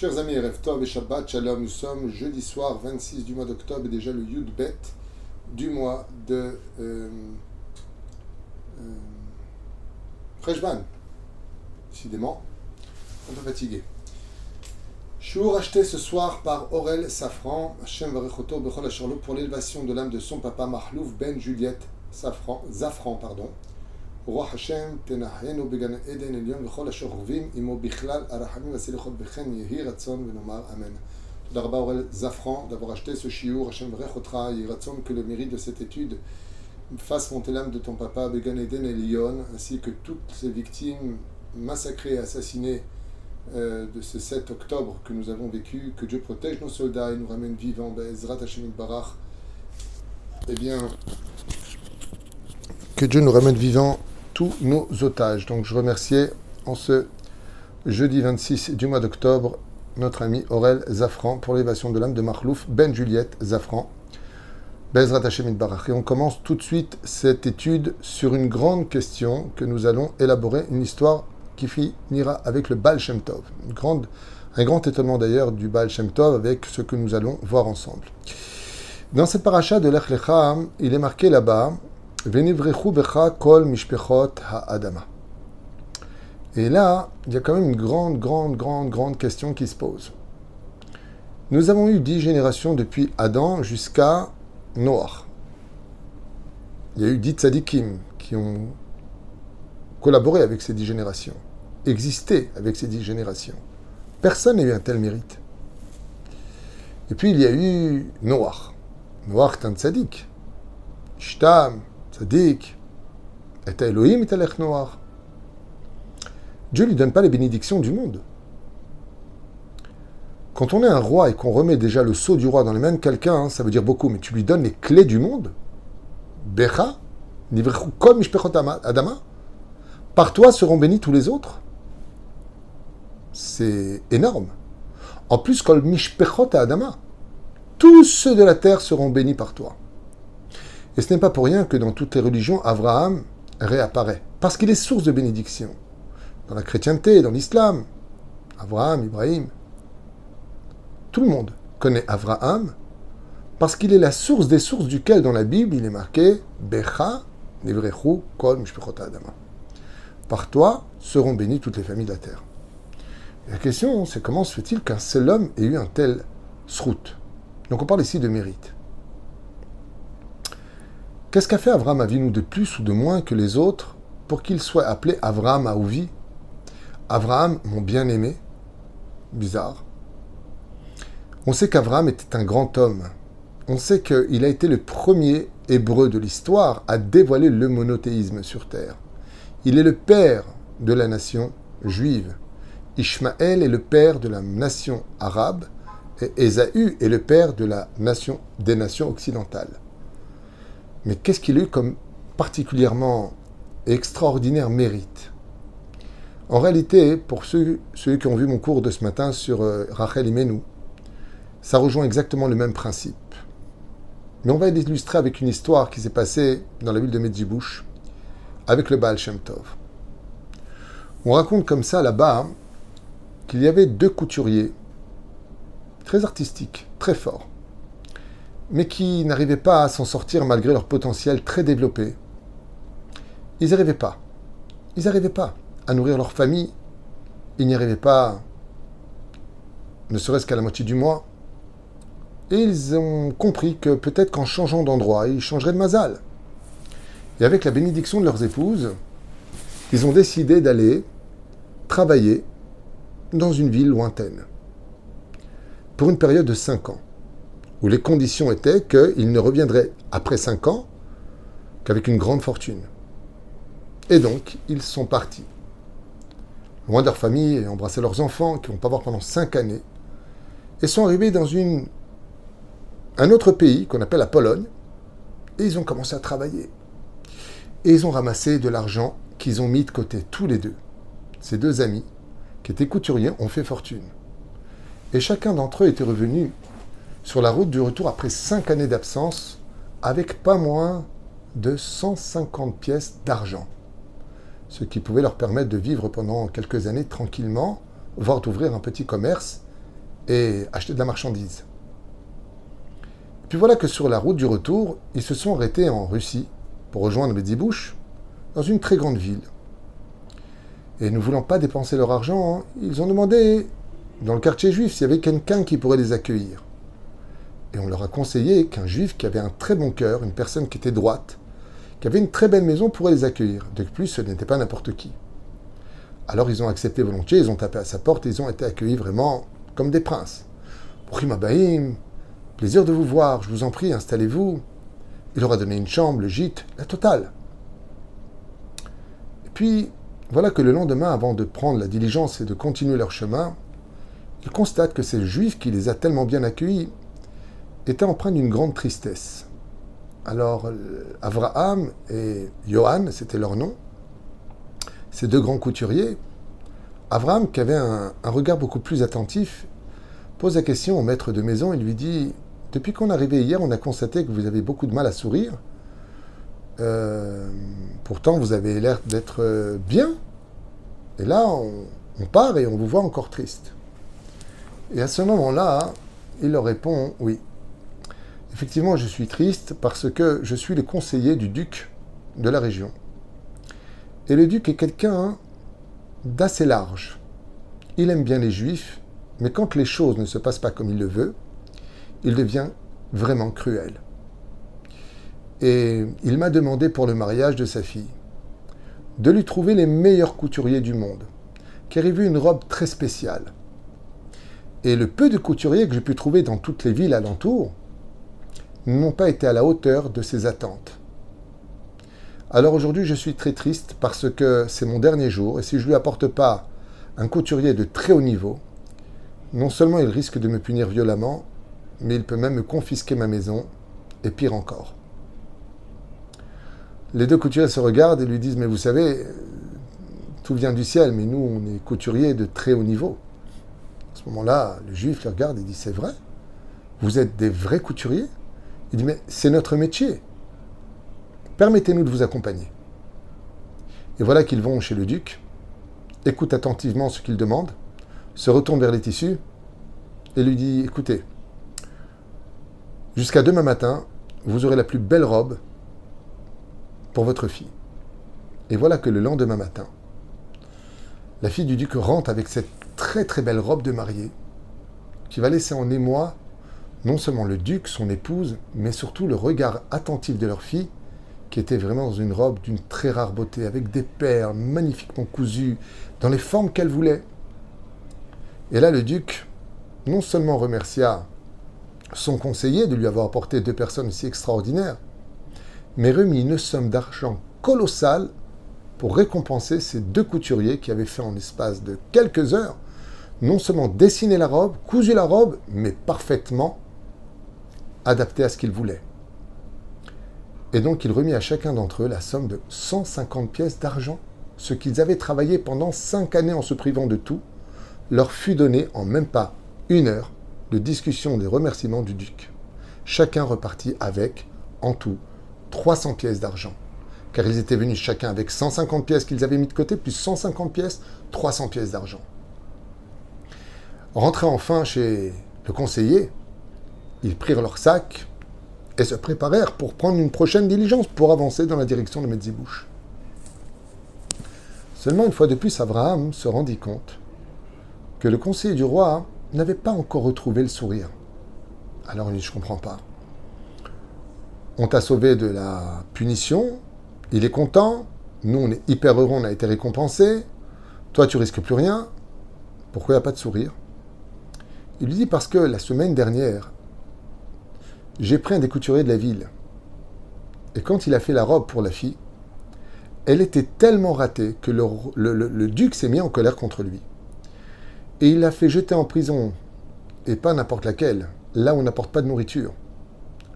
Chers amis, Erev Tov et Shabbat Shalom, nous sommes jeudi soir 26 du mois d'octobre et déjà le Yud Bet du mois de euh, euh. Décidément, un peu fatigué. Chour acheté ce soir par Aurel Safran, Varechoto Bechol pour l'élévation de l'âme de son papa Mahlouf Ben Juliette Safran, Zafran, pardon רוח השם תנחנו בגן עדן עליון וכל השוכבים עמו בכלל הרחמים והסליחות וכן יהי רצון ונאמר אמן. תודה רבה אורל זפרן d'avoir acheté ce shiur, Hashem vרך אותך, יהי רצון que le mérite de cette étude fasse monter l'âme de ton papa Began Eden et Lyon, ainsi que toutes ces victimes massacrées et assassinées euh, de ce 7 octobre que nous avons vécu, que Dieu protège nos soldats et nous ramène vivants, Bezrat Hashem Barach. Eh bien, que Dieu nous ramène vivants tous nos otages. Donc je remerciais en ce jeudi 26 du mois d'octobre notre ami Aurel Zafran pour l'élévation de l'âme de Marlouf Ben Juliette Zafran. Bezrat Hashem Barach. Et on commence tout de suite cette étude sur une grande question que nous allons élaborer, une histoire qui finira avec le Baal Shem Tov. Une grande, un grand étonnement d'ailleurs du Baal Shem Tov avec ce que nous allons voir ensemble. Dans cette paracha de Lech il est marqué là-bas kol mishpechot ha'adama. Et là, il y a quand même une grande, grande, grande, grande question qui se pose. Nous avons eu dix générations depuis Adam jusqu'à Noach. Il y a eu dix tzadikim qui ont collaboré avec ces dix générations, existé avec ces dix générations. Personne n'a eu un tel mérite. Et puis il y a eu Noach. Noach est un tzadik. Shtam, Et Elohim et Noir. Dieu ne lui donne pas les bénédictions du monde. Quand on est un roi et qu'on remet déjà le sceau du roi dans les mains de quelqu'un, ça veut dire beaucoup, mais tu lui donnes les clés du monde. Becha, comme Adama. Par toi seront bénis tous les autres. C'est énorme. En plus, Kol Mishpechot Adama. Tous ceux de la terre seront bénis par toi. Et ce n'est pas pour rien que dans toutes les religions, Abraham réapparaît. Parce qu'il est source de bénédiction. Dans la chrétienté, dans l'islam, Abraham, Ibrahim. Tout le monde connaît Abraham parce qu'il est la source des sources duquel dans la Bible il est marqué Becha Nevrechu Kol Adama. Par toi seront bénies toutes les familles de la terre. la question, c'est comment se fait-il qu'un seul homme ait eu un tel srout? Donc on parle ici de mérite. Qu'est-ce qu'a fait Avram Avinu de plus ou de moins que les autres pour qu'il soit appelé Avram Aouvi Avraham, mon bien-aimé Bizarre. On sait qu'Avram était un grand homme. On sait qu'il a été le premier hébreu de l'histoire à dévoiler le monothéisme sur terre. Il est le père de la nation juive. Ishmaël est le père de la nation arabe et Ésaü est le père des nations occidentales. Mais qu'est-ce qu'il a eu comme particulièrement extraordinaire mérite? En réalité, pour ceux, qui ont vu mon cours de ce matin sur euh, Rachel Imenu, ça rejoint exactement le même principe. Mais on va l'illustrer avec une histoire qui s'est passée dans la ville de Medjibouch avec le Baal Shem Tov. On raconte comme ça là-bas qu'il y avait deux couturiers très artistiques, très forts mais qui n'arrivaient pas à s'en sortir malgré leur potentiel très développé. Ils n'arrivaient pas. Ils n'arrivaient pas à nourrir leur famille. Ils n'y arrivaient pas, ne serait-ce qu'à la moitié du mois. Et ils ont compris que peut-être qu'en changeant d'endroit, ils changeraient de mazal. Et avec la bénédiction de leurs épouses, ils ont décidé d'aller travailler dans une ville lointaine pour une période de cinq ans où les conditions étaient qu'ils ne reviendraient après cinq ans qu'avec une grande fortune. Et donc, ils sont partis. Loin de leur famille et embrasser leurs enfants, qui vont pas voir pendant cinq années, et sont arrivés dans un autre pays qu'on appelle la Pologne, et ils ont commencé à travailler. Et ils ont ramassé de l'argent qu'ils ont mis de côté, tous les deux. Ces deux amis, qui étaient couturiers, ont fait fortune. Et chacun d'entre eux était revenu sur la route du retour après cinq années d'absence avec pas moins de 150 pièces d'argent, ce qui pouvait leur permettre de vivre pendant quelques années tranquillement, voire d'ouvrir un petit commerce et acheter de la marchandise. Puis voilà que sur la route du retour, ils se sont arrêtés en Russie pour rejoindre Medzibouche, dans une très grande ville. Et ne voulant pas dépenser leur argent, hein, ils ont demandé dans le quartier juif s'il y avait quelqu'un qui pourrait les accueillir. Et on leur a conseillé qu'un juif qui avait un très bon cœur, une personne qui était droite, qui avait une très belle maison pourrait les accueillir. De plus, ce n'était pas n'importe qui. Alors ils ont accepté volontiers, ils ont tapé à sa porte et ils ont été accueillis vraiment comme des princes. Brima Abaïm, plaisir de vous voir, je vous en prie, installez-vous. Il leur a donné une chambre, le gîte, la totale. Et puis, voilà que le lendemain, avant de prendre la diligence et de continuer leur chemin, ils constatent que ces juifs qui les a tellement bien accueillis étaient empreints d'une grande tristesse. Alors, Abraham et Johan, c'était leur nom, ces deux grands couturiers, Abraham, qui avait un, regard beaucoup plus attentif, pose la question au maître de maison et lui dit Depuis qu'on est arrivé hier, on a constaté que vous avez beaucoup de mal à sourire. Euh, pourtant, vous avez l'air d'être euh, bien. Et là, on, part et on vous voit encore triste. Et à ce moment-là, il leur répond Oui. Effectivement, je suis triste parce que je suis le conseiller du duc de la région. Et le duc est quelqu'un d'assez large. Il aime bien les juifs, mais quand les choses ne se passent pas comme il le veut, il devient vraiment cruel. Et il m'a demandé pour le mariage de sa fille de lui trouver les meilleurs couturiers du monde, qui avaient vu une robe très spéciale. Et le peu de couturiers que j'ai pu trouver dans toutes les villes alentours n'ont pas été à la hauteur de ses attentes. Alors aujourd'hui, je suis très triste parce que c'est mon dernier jour et si je ne lui apporte pas un couturier de très haut niveau, non seulement il risque de me punir violemment, mais il peut même me confisquer ma maison et pire encore. Les deux couturiers se regardent et lui disent Mais vous savez, tout vient du ciel, mais nous, on est couturiers de très haut niveau. À ce moment-là, le juif le regarde et dit C'est vrai? Vous êtes des vrais couturiers? Il dit Mais c'est notre métier. Permettez-nous de vous accompagner. Et voilà qu'ils vont chez le duc, écoutent attentivement ce qu'il demande, se retournent vers les tissus et lui dit Écoutez, jusqu'à demain matin, vous aurez la plus belle robe pour votre fille. Et voilà que le lendemain matin, la fille du duc rentre avec cette très très belle robe de mariée qui va laisser en émoi non seulement le duc, son épouse, mais surtout le regard attentif de leur fille qui était vraiment dans une robe d'une très rare beauté, avec des perles magnifiquement cousues, dans les formes qu'elle voulait. Et là, le duc, non seulement remercia son conseiller de lui avoir apporté deux personnes si extraordinaires, mais remit une somme d'argent colossale pour récompenser ces deux couturiers qui avaient fait en espace de quelques heures non seulement dessiner la robe, cousu la robe, mais parfaitement adapté à ce qu'il voulait. Et donc il remit à chacun d'entre eux la somme de 150 pièces d'argent. Ce qu'ils avaient travaillé pendant cinq années en se privant de tout, leur fut donné en même pas une heure de discussion des remerciements du duc. Chacun repartit avec, en tout, 300 pièces d'argent. Car ils étaient venus chacun avec 150 pièces qu'ils avaient mis de côté, plus 150 pièces, 300 pièces d'argent. Rentrés enfin chez le conseiller, ils prirent leur sac, et se préparèrent pour prendre une prochaine diligence pour avancer dans la direction de Metzibouche. Seulement une fois de plus, Abraham se rendit compte que le conseiller du roi n'avait pas encore retrouvé le sourire. Alors il dit, je comprends pas. On t'a sauvé de la punition, il est content, nous on est hyper heureux, on a été récompensés, toi tu risques plus rien, pourquoi il n'y a pas de sourire? Il lui dit parce que la semaine dernière, j'ai pris un des couturiers de la ville. Et quand il a fait la robe pour la fille, elle était tellement ratée que le, duc s'est mis en colère contre lui. Et il l'a fait jeter en prison, et pas n'importe laquelle, là où on n'apporte pas de nourriture.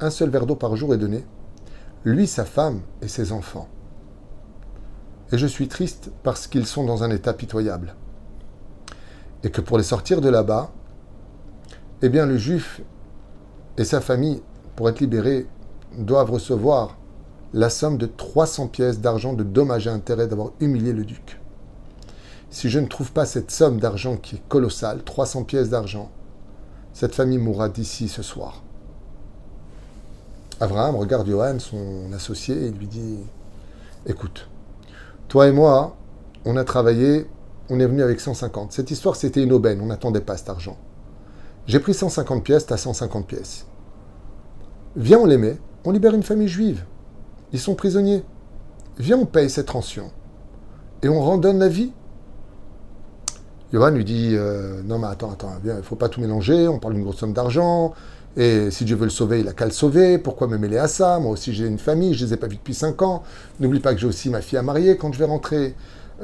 Un seul verre d'eau par jour est donné, lui, sa femme et ses enfants. Et je suis triste parce qu'ils sont dans un état pitoyable. Et que pour les sortir de là-bas, eh bien le juif et sa famille pour être libérés, doivent recevoir la somme de 300 pièces d'argent de dommages et intérêts d'avoir humilié le duc. Si je ne trouve pas cette somme d'argent qui est colossale, 300 pièces d'argent, cette famille mourra d'ici ce soir. Abraham regarde Johan, son associé, et lui dit Écoute, toi et moi, on a travaillé, on est venu avec 150. Cette histoire, c'était une aubaine, on n'attendait pas cet argent. J'ai pris 150 pièces, t'as 150 pièces. Viens, on les met, on libère une famille juive. Ils sont prisonniers. Viens, on paye cette rançon. Et on randonne la vie. Johan lui dit euh, Non, mais attends, attends, il ne faut pas tout mélanger, on parle d'une grosse somme d'argent. Et si Dieu veut le sauver, il a qu'à le sauver. Pourquoi me mêler à ça? Moi aussi, j'ai une famille, je ne les ai pas vus depuis 5 ans. N'oublie pas que j'ai aussi ma fille à marier quand je vais rentrer.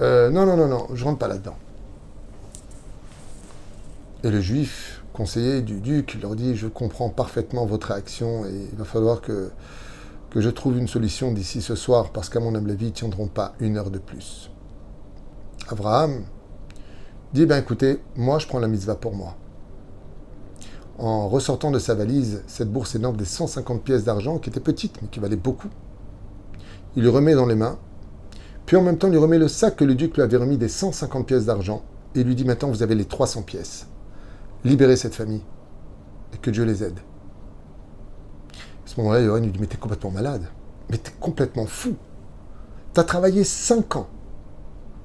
Euh, non, non, non, non, je rentre pas là-dedans. Et le juif, conseiller du duc, leur dit Je comprends parfaitement votre réaction et il va falloir que, que je trouve une solution d'ici ce soir parce qu'à mon âme, la vie, ils ne tiendront pas une heure de plus. Abraham dit Ben écoutez, moi, je prends la mitzvah pour moi en ressortant de sa valise cette bourse énorme des 150 pièces d'argent qui était petite mais qui valait beaucoup. Il lui remet dans les mains, puis en même temps il lui remet le sac que le duc lui avait remis des 150 pièces d'argent et lui dit maintenant vous avez les 300 pièces. Libérez cette famille et que Dieu les aide. À ce moment-là, Johan lui dit mais t'es complètement malade, mais t'es complètement fou. T'as travaillé 5 ans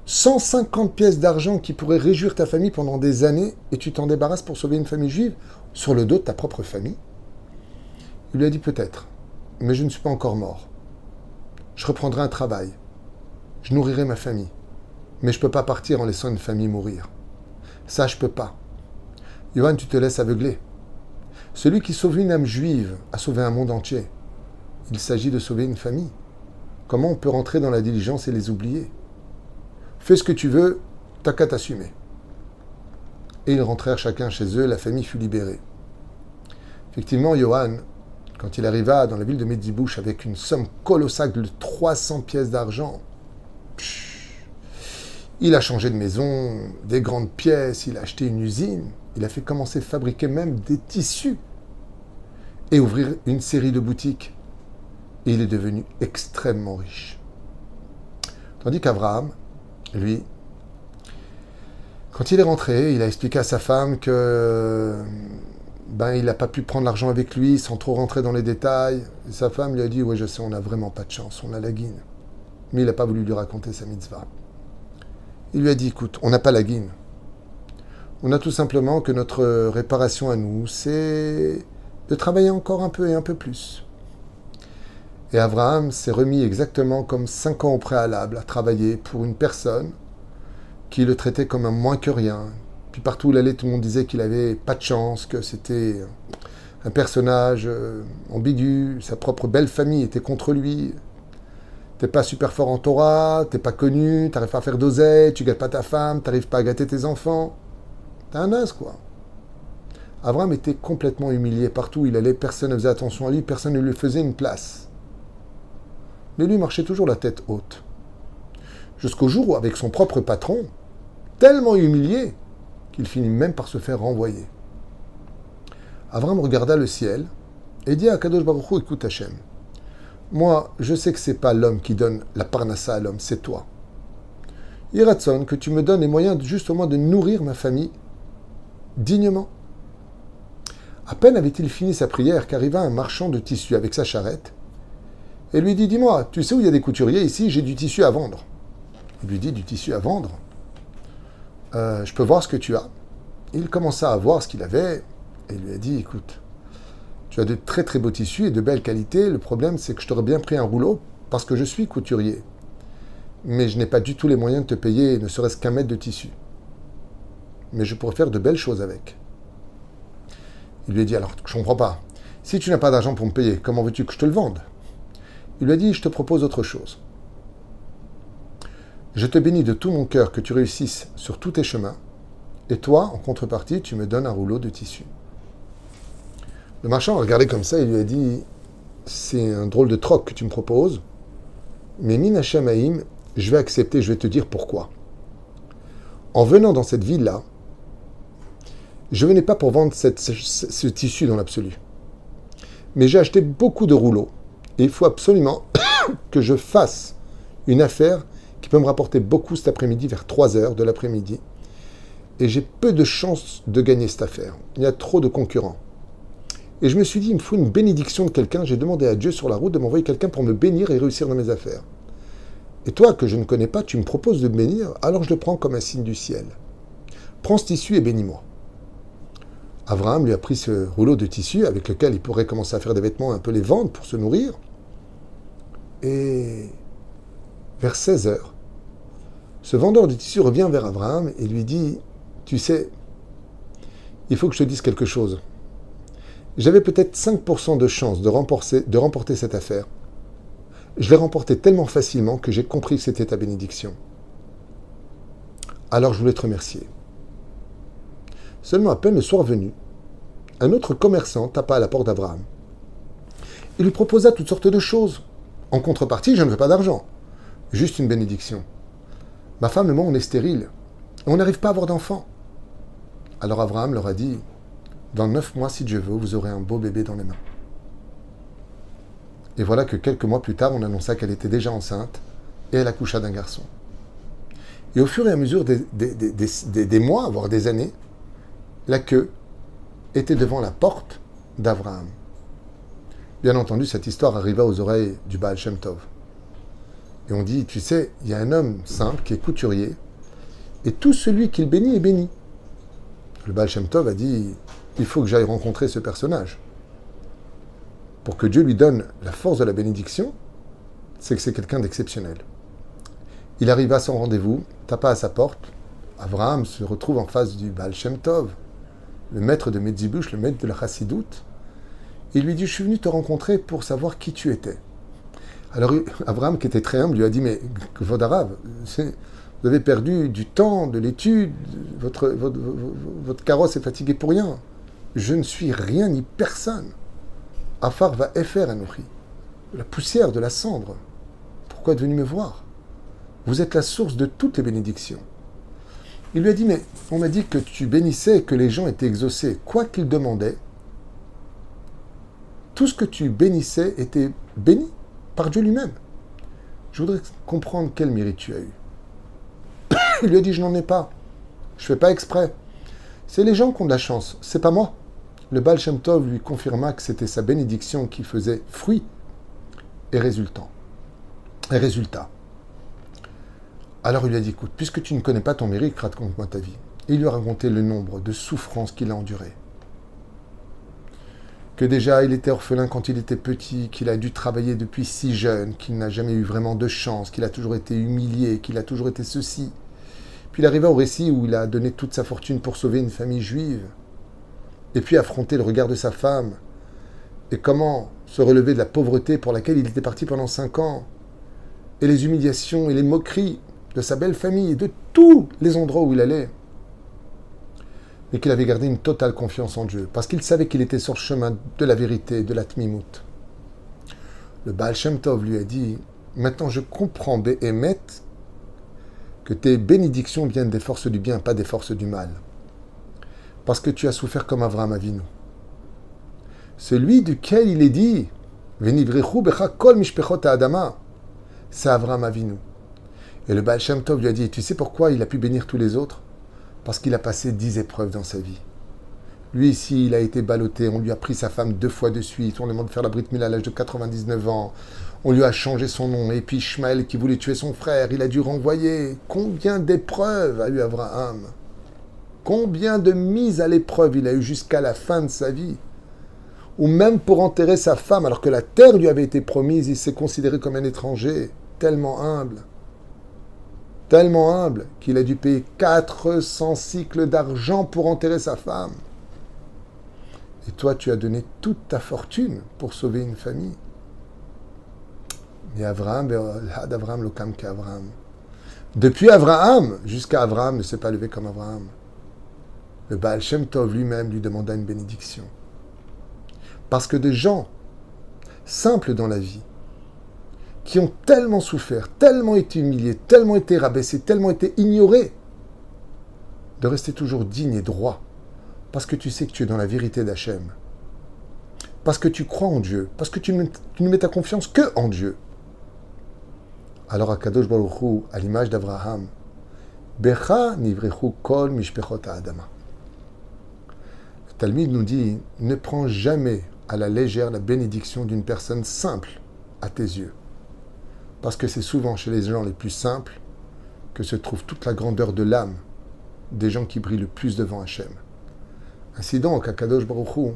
150 pièces d'argent qui pourraient réjouir ta famille pendant des années et tu t'en débarrasses pour sauver une famille juive sur le dos de ta propre famille Il lui a dit peut-être, mais je ne suis pas encore mort. Je reprendrai un travail. Je nourrirai ma famille. Mais je ne peux pas partir en laissant une famille mourir. Ça, je peux pas. Johan, tu te laisses aveugler. Celui qui sauve une âme juive a sauvé un monde entier. Il s'agit de sauver une famille. Comment on peut rentrer dans la diligence et les oublier? Fais ce que tu veux, t'as qu'à t'assumer. Et ils rentrèrent chacun chez eux, la famille fut libérée. Effectivement, Johan, quand il arriva dans la ville de Medzibouche avec une somme colossale de 300 pièces d'argent, il a changé de maison, des grandes pièces, il a acheté une usine, il a fait commencer à fabriquer même des tissus et ouvrir une série de boutiques. Et il est devenu extrêmement riche. Tandis qu'Abraham, lui, quand il est rentré, il a expliqué à sa femme que ben, il n'a pas pu prendre l'argent avec lui sans trop rentrer dans les détails. Et sa femme lui a dit Oui, je sais, on n'a vraiment pas de chance, on a la guine. Mais il n'a pas voulu lui raconter sa mitzvah. Il lui a dit Écoute, on n'a pas la guine. On a tout simplement que notre réparation à nous, c'est de travailler encore un peu et un peu plus. Et Abraham s'est remis exactement comme cinq ans au préalable à travailler pour une personne qui le traitait comme un moins que rien. Puis partout où il allait, tout le monde disait qu'il avait pas de chance, que c'était un personnage euh, ambigu, sa propre belle famille était contre lui. T'es pas super fort en Torah, t'es pas connu, t'arrives pas à faire d'oseille, tu gâtes pas ta femme, t'arrives pas à gâter tes enfants. T'es un as, quoi. Abraham était complètement humilié partout où il allait, personne ne faisait attention à lui, personne ne lui faisait une place mais lui marchait toujours la tête haute. Jusqu'au jour où, avec son propre patron, tellement humilié qu'il finit même par se faire renvoyer. Avram regarda le ciel et dit à Kadosh Baruch Hu, écoute Hachem, moi je sais que c'est pas l'homme qui donne la parnassa à l'homme, c'est toi. Iratson, que tu me donnes les moyens justement de nourrir ma famille dignement. À peine avait-il fini sa prière qu'arriva un marchand de tissu avec sa charrette et lui dit Dis-moi, tu sais où il y a des couturiers ici? J'ai du tissu à vendre. Il lui dit Du tissu à vendre? Euh, Je peux voir ce que tu as. Il commença à voir ce qu'il avait et lui a dit Écoute, tu as de très très beaux tissus et de belles qualités. Le problème, c'est que je t'aurais bien pris un rouleau parce que je suis couturier. Mais je n'ai pas du tout les moyens de te payer ne serait-ce qu'un mètre de tissu. Mais je pourrais faire de belles choses avec. Il lui a dit Alors, je ne comprends pas. Si tu n'as pas d'argent pour me payer, comment veux-tu que je te le vende? Il lui a dit, je te propose autre chose. Je te bénis de tout mon cœur que tu réussisses sur tous tes chemins, et toi, en contrepartie, tu me donnes un rouleau de tissu. Le marchand a regardé comme ça et lui a dit, c'est un drôle de troc que tu me proposes, mais Minachem Haïm, je vais accepter, je vais te dire pourquoi. En venant dans cette ville-là, je venais pas pour vendre ce, tissu dans l'absolu. Mais j'ai acheté beaucoup de rouleaux et il faut absolument que je fasse une affaire qui peut me rapporter beaucoup cet après-midi, vers 3 heures de l'après-midi. et j'ai peu de chances de gagner cette affaire. Il y a trop de concurrents. Et je me suis dit, il me faut une bénédiction de quelqu'un. J'ai demandé à Dieu sur la route de m'envoyer quelqu'un pour me bénir et réussir dans mes affaires. Et toi, que je ne connais pas, tu me proposes de me bénir, alors je le prends comme un signe du ciel. Prends ce tissu et bénis-moi. Abraham lui a pris ce rouleau de tissu avec lequel il pourrait commencer à faire des vêtements, un peu les vendre pour se nourrir. Et vers 16 heures, ce vendeur de tissu revient vers Abraham et lui dit Tu sais, il faut que je te dise quelque chose. J'avais peut-être 5% de chance de remporter, de remporter cette affaire. Je l'ai remportée tellement facilement que j'ai compris que c'était ta bénédiction. Alors je voulais te remercier. Seulement à peine le soir venu, un autre commerçant tapa à la porte d'Abraham. Il lui proposa toutes sortes de choses. En contrepartie, je ne veux pas d'argent, juste une bénédiction. Ma femme et moi, on est stériles. On n'arrive pas à avoir d'enfants. Alors Abraham leur a dit, dans neuf mois, si Dieu veut, vous aurez un beau bébé dans les mains. Et voilà que quelques mois plus tard, on annonça qu'elle était déjà enceinte et elle accoucha d'un garçon. Et au fur et à mesure des, des mois, voire des années, la queue était devant la porte d'Abraham. Bien entendu, cette histoire arriva aux oreilles du Baal Shem Tov. Et on dit, tu sais, il y a un homme simple qui est couturier, et tout celui qu'il bénit est béni. Le Baal Shem Tov a dit, il faut que j'aille rencontrer ce personnage. Pour que Dieu lui donne la force de la bénédiction, c'est que c'est quelqu'un d'exceptionnel. Il arriva à son rendez-vous, tapa à sa porte. Abraham se retrouve en face du Baal Shem Tov, le maître de Medzibush, le maître de la Chassidoute. Il lui dit, je suis venu te rencontrer pour savoir qui tu étais. Alors Abraham, qui était très humble, lui a dit, mais votre arabe, vous avez perdu du temps, de l'étude, votre, carrosse est fatigué pour rien. Je ne suis rien ni personne. Afar va effer Anouchi, la poussière de la cendre. Pourquoi êtes venu me voir? Vous êtes la source de toutes les bénédictions. Il lui a dit, mais on m'a dit que tu bénissais et que les gens étaient exaucés. Quoi qu'ils demandaient, tout ce que tu bénissais était béni par Dieu lui-même. Je voudrais comprendre quel mérite tu as eu. Il lui a dit, je n'en ai pas. Je fais pas exprès. C'est les gens qui ont de la chance, c'est pas moi. Le Baal Shem Tov lui confirma que c'était sa bénédiction qui faisait fruit et résultant. Et résultat. Alors il lui a dit, écoute, puisque tu ne connais pas ton mérite, raconte-moi ta vie. Et il lui a raconté le nombre de souffrances qu'il a endurées. Que déjà il était orphelin quand il était petit, qu'il a dû travailler depuis si jeune, qu'il n'a jamais eu vraiment de chance, qu'il a toujours été humilié, qu'il a toujours été ceci. Puis il arriva au récit où il a donné toute sa fortune pour sauver une famille juive. Et puis affronter le regard de sa femme. Et comment se relever de la pauvreté pour laquelle il était parti pendant cinq ans? Et les humiliations et les moqueries de sa belle famille et de tous les endroits où il allait. Mais qu'il avait gardé une totale confiance en Dieu, parce qu'il savait qu'il était sur le chemin de la vérité, de la tmimout. Le Baal Shem Tov lui a dit Maintenant je comprends, Béhémet, que tes bénédictions viennent des forces du bien, pas des forces du mal. Parce que tu as souffert comme Avraham Avinu. Celui duquel il est dit Adama, c'est Avraham Avinu. Et le Baal Shem Tov lui a dit, tu sais pourquoi il a pu bénir tous les autres? Parce qu'il a passé dix épreuves dans sa vie. Lui ici, il a été ballotté, on lui a pris sa femme deux fois de suite, on lui a demandé de faire la Brit Mila à l'âge de 99 ans, on lui a changé son nom, et puis Ishmael qui voulait tuer son frère, il a dû renvoyer. Combien d'épreuves a eu Abraham? Combien de mises à l'épreuve il a eu jusqu'à la fin de sa vie? Ou même pour enterrer sa femme, alors que la terre lui avait été promise, il s'est considéré comme un étranger, tellement humble tellement humble qu'il a dû payer 400 cycles d'argent pour enterrer sa femme. Et toi, tu as donné toute ta fortune pour sauver une famille. Mais Abraham, Abraham, qu'Abraham. Depuis Abraham jusqu'à Abraham ne s'est pas levé comme Abraham. Le Baal Shem Tov lui-même lui demanda une bénédiction. Parce que des gens simples dans la vie, qui ont tellement souffert, tellement été humiliés, tellement été rabaissés, tellement été ignorés, de rester toujours digne et droit, parce que tu sais que tu es dans la vérité d'Hachem, parce que tu crois en Dieu, parce que tu ne, mets ta confiance que en Dieu. Alors à Kadosh Baruch à l'image d'Abraham, Becha nivrechu kol mishpechot adama. Le Talmud nous dit ne prends jamais à la légère la bénédiction d'une personne simple à tes yeux. Parce que c'est souvent chez les gens les plus simples que se trouve toute la grandeur de l'âme des gens qui brillent le plus devant Hachem. Ainsi donc, Akadosh Baruch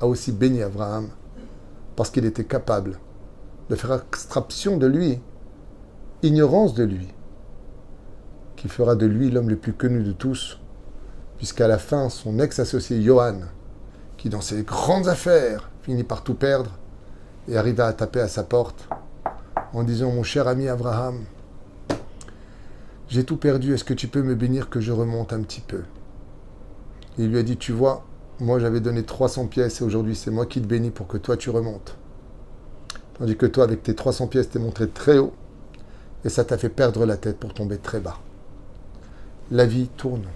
a aussi béni Abraham parce qu'il était capable de faire extraction de lui, ignorance de lui, qui fera de lui l'homme le plus connu de tous, puisqu'à la fin, son ex-associé Johan, qui dans ses grandes affaires finit par tout perdre, et arriva à taper à sa porte en disant Mon cher ami Abraham, j'ai tout perdu, est-ce que tu peux me bénir que je remonte un petit peu? Il lui a dit Tu vois, moi j'avais donné 300 pièces et aujourd'hui c'est moi qui te bénis pour que toi tu remontes. Tandis que toi, avec tes 300 pièces, t'es montré très haut et ça t'a fait perdre la tête pour tomber très bas. La vie tourne.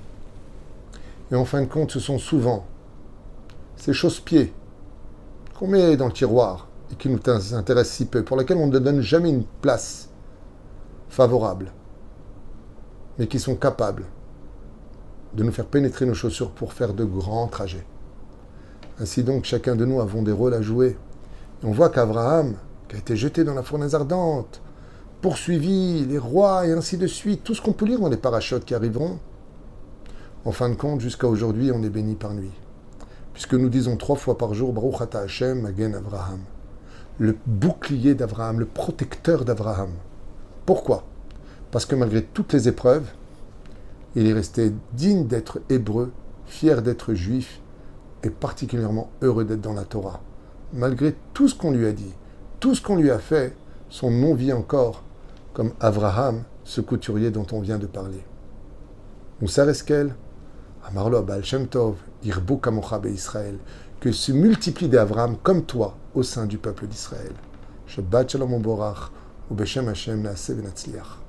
Et en fin de compte, ce sont souvent ces choses-pieds qu'on met dans le tiroir qui nous intéressent si peu, pour lesquelles on ne donne jamais une place favorable, mais qui sont capables de nous faire pénétrer nos chaussures pour faire de grands trajets. Ainsi donc, chacun de nous avons des rôles à jouer. Et on voit qu'Abraham, qui a été jeté dans la fournaise ardente, poursuivi, les rois et ainsi de suite, tout ce qu'on peut lire dans les parachutes qui arriveront, en fin de compte, jusqu'à aujourd'hui, on est béni par nuit. Puisque nous disons trois fois par jour, Baruch Ata Hashem, Magen Abraham, le bouclier d'Abraham, le protecteur d'Abraham. Pourquoi? Parce que malgré toutes les épreuves, il est resté digne d'être hébreu, fier d'être juif et particulièrement heureux d'être dans la Torah. Malgré tout ce qu'on lui a dit, tout ce qu'on lui a fait, son nom vit encore, comme Abraham, ce couturier dont on vient de parler. Moussa Reskel, Amarlo Baal Shem Tov, Irbo Kamocha Israël, que se multiplient des Abraham comme toi au sein du peuple d'Israël. Shabbat Shalom Borach, ou Hashem Benatzliach.